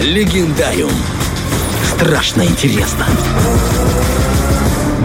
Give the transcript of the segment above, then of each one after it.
Легендариум. Страшно интересно.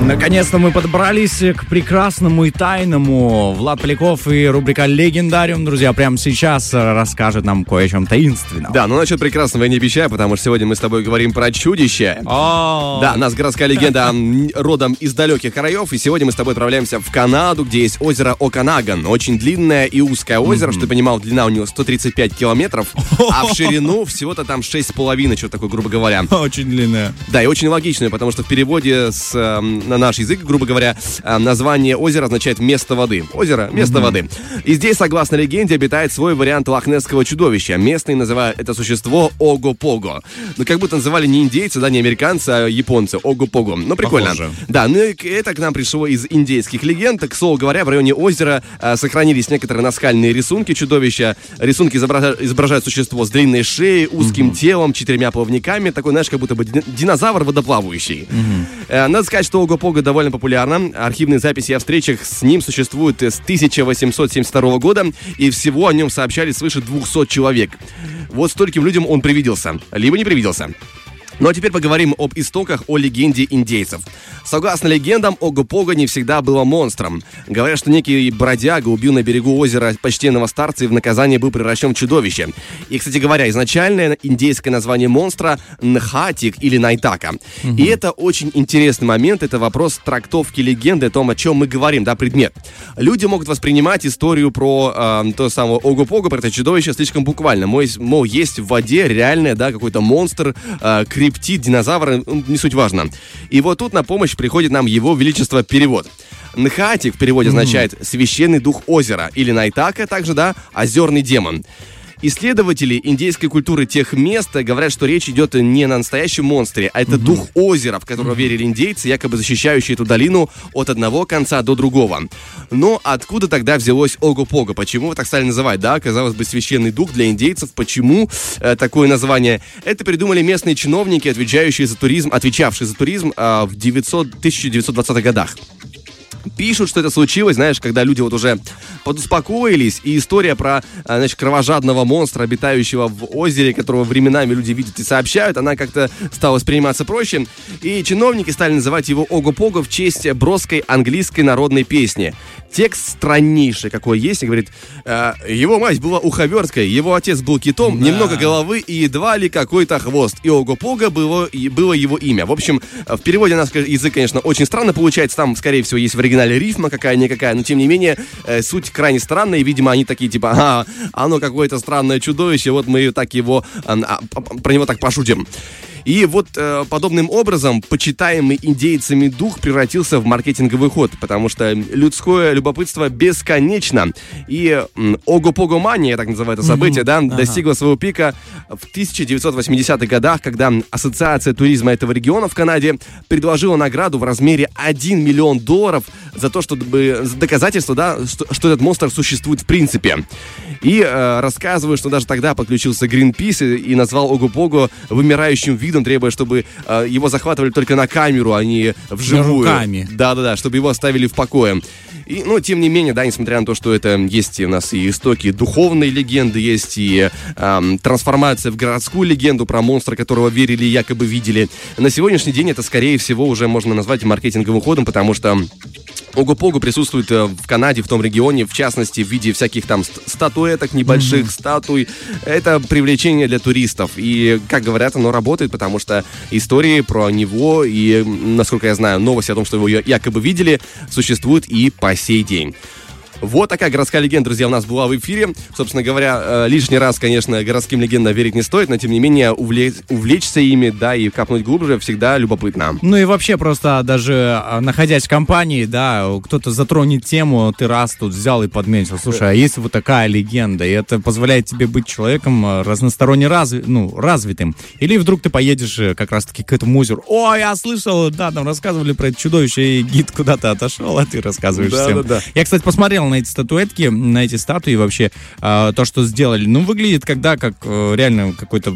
Наконец-то мы подобрались к прекрасному и тайному. Влад Поляков и рубрика «Легендариум», друзья, прямо сейчас расскажет нам кое о чем таинственном. Да, ну насчет прекрасного я не обещаю, потому что сегодня мы с тобой говорим про чудище. О, Да, у нас городская легенда родом из далеких краев, и сегодня мы с тобой отправляемся в Канаду, где есть озеро Оканаган. Очень длинное и узкое озеро, что ты понимал, длина у него 135 километров, а в ширину всего-то там 6,5, что такое, грубо говоря. Очень длинная. Да, и очень логичную, потому что в переводе с, эм, на наш язык, грубо говоря, э, название озера означает место воды. Озеро, место воды. И здесь, согласно легенде, обитает свой вариант лохнесского чудовища. Местные называют это существо Ого-Пого. Ну, как будто называли не индейцы, да, не американцы, а японцы. Ого-Пого. Ну, прикольно. Похоже. Да, ну и это к нам пришло из индейских легенд. К слову говоря, в районе озера э, сохранились некоторые наскальные рисунки чудовища. Рисунки изобража- изображают существо с длинной шеей, узким телом, четырьмя плавниками. Такой, знаешь, как будто бы дин- динозавр водоплавающий. Э, Надо сказать, что Ого-Пого довольно популярна. Архивные записи о встречах с ним существуют с 1872 года, и всего о нем сообщали свыше 200 человек. Вот стольким людям он привиделся. Либо не привиделся. Ну а теперь поговорим об истоках, о легенде индейцев. Согласно легендам, Ого-Пого не всегда было монстром. Говорят, что некий бродяга убил на берегу озера почтенного старца и в наказание был превращен в чудовище. И, кстати говоря, изначальное индейское название монстра — Нхатик или Найтака. И это очень интересный момент, это вопрос трактовки легенды о том, о чем мы говорим, да, предмет. Люди могут воспринимать историю про э, то самое Ого-Пого, про это чудовище слишком буквально. Есть- мол, есть в воде реальное, да, какой-то монстр, э, криптид, динозавр, ну, не суть важно. И вот тут на помощь приходит нам его величество перевод. Нхатик в переводе означает «священный дух озера» или Найтака также, да, «озерный демон». Исследователи индейской культуры тех мест говорят, что речь идет не на настоящем монстре, а это дух озера, в которого верили индейцы, якобы защищающий эту долину от одного конца до другого. Но откуда тогда взялось Ого-Пого? Почему его так стали называть? Да, казалось бы, священный дух для индейцев. Почему э, такое название? Это придумали местные чиновники, отвечающие за туризм, отвечавшие за туризм а, в 900, 1920-х годах пишут, что это случилось, знаешь, когда люди вот уже подуспокоились, и история про, а, значит, кровожадного монстра, обитающего в озере, которого временами люди видят и сообщают, она как-то стала восприниматься проще, и чиновники стали называть его Ого-Пого в честь броской английской народной песни. Текст страннейший, какой есть, и говорит, э, его мать была уховерткой, его отец был китом, немного головы и едва ли какой-то хвост, и Ого-Пого было, было его имя. В общем, в переводе наш язык, конечно, очень странно получается, там, скорее всего, есть в оригинале рифма какая-никакая, но тем не менее, э, суть крайне странная, и, видимо, они такие, типа, ага, оно какое-то странное чудовище, вот мы так его, а, а, про него так пошутим. И вот э, подобным образом почитаемый индейцами дух превратился в маркетинговый ход, потому что людское любопытство бесконечно. И м, Ого-Пого-мания, так называют это событие, да, достигла своего пика в 1980-х годах, когда Ассоциация туризма этого региона в Канаде предложила награду в размере 1 миллион долларов за то, чтобы за доказательство, да, что, что этот монстр существует в принципе. И э, рассказываю, что даже тогда подключился Greenpeace и, и назвал Ого-Пого вымирающим видом, требуя, чтобы э, его захватывали только на камеру, а не вживую. руками. Да-да-да, чтобы его оставили в покое. И, но, тем не менее, да, несмотря на то, что это есть у нас и истоки духовной легенды, есть и эм, трансформация в городскую легенду про монстра, которого верили и якобы видели. На сегодняшний день это, скорее всего, уже можно назвать маркетинговым ходом, потому что Ого-Пого присутствует э, в Канаде, в том регионе, в частности, в виде всяких там ст- статуэток, небольших статуй. Это привлечение для туристов. И, как говорят, оно работает, потому что истории про него и, насколько я знаю, новости о том, что его якобы видели, существуют и по сей день. Вот такая городская легенда, друзья, у нас была в эфире. Собственно говоря, э, лишний раз, конечно, городским легендам верить не стоит, но, тем не менее, увлечь- увлечься ими, да, и капнуть глубже всегда любопытно. Ну и вообще просто даже а, находясь в компании, да, кто-то затронет тему, ты раз тут взял и подметил. Слушай, а есть вот такая легенда, и это позволяет тебе быть человеком а, разносторонне разви- ну, развитым. Или вдруг ты поедешь э, как раз-таки к этому озеру. О, я слышал, да, там рассказывали про это чудовище, и гид куда-то отошел, а ты рассказываешь Да, всем. да, да. Я, кстати, посмотрел на эти статуэтки, на эти статуи вообще, а, то, что сделали. Ну, выглядит когда как э, реально какой-то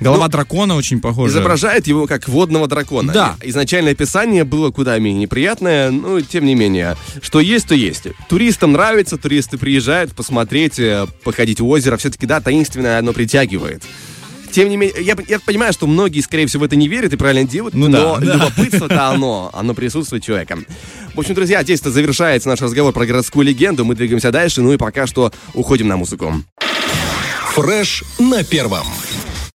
голова дракона очень похожа. Изображает его как водного дракона. Да. Изначальное описание было куда менее неприятное, но тем не менее. Что есть, то есть. Туристам нравится, туристы приезжают посмотреть, э, походить в озеро. Все-таки, да, таинственное оно притягивает. Тем не менее, я, я понимаю, что многие, скорее всего, в это не верят и правильно делают, Ну но да, да. любопытство-то оно, оно присутствует человеком. В общем, друзья, здесь-то завершается наш разговор про городскую легенду. Мы двигаемся дальше, ну и пока что уходим на музыку. Фреш на первом.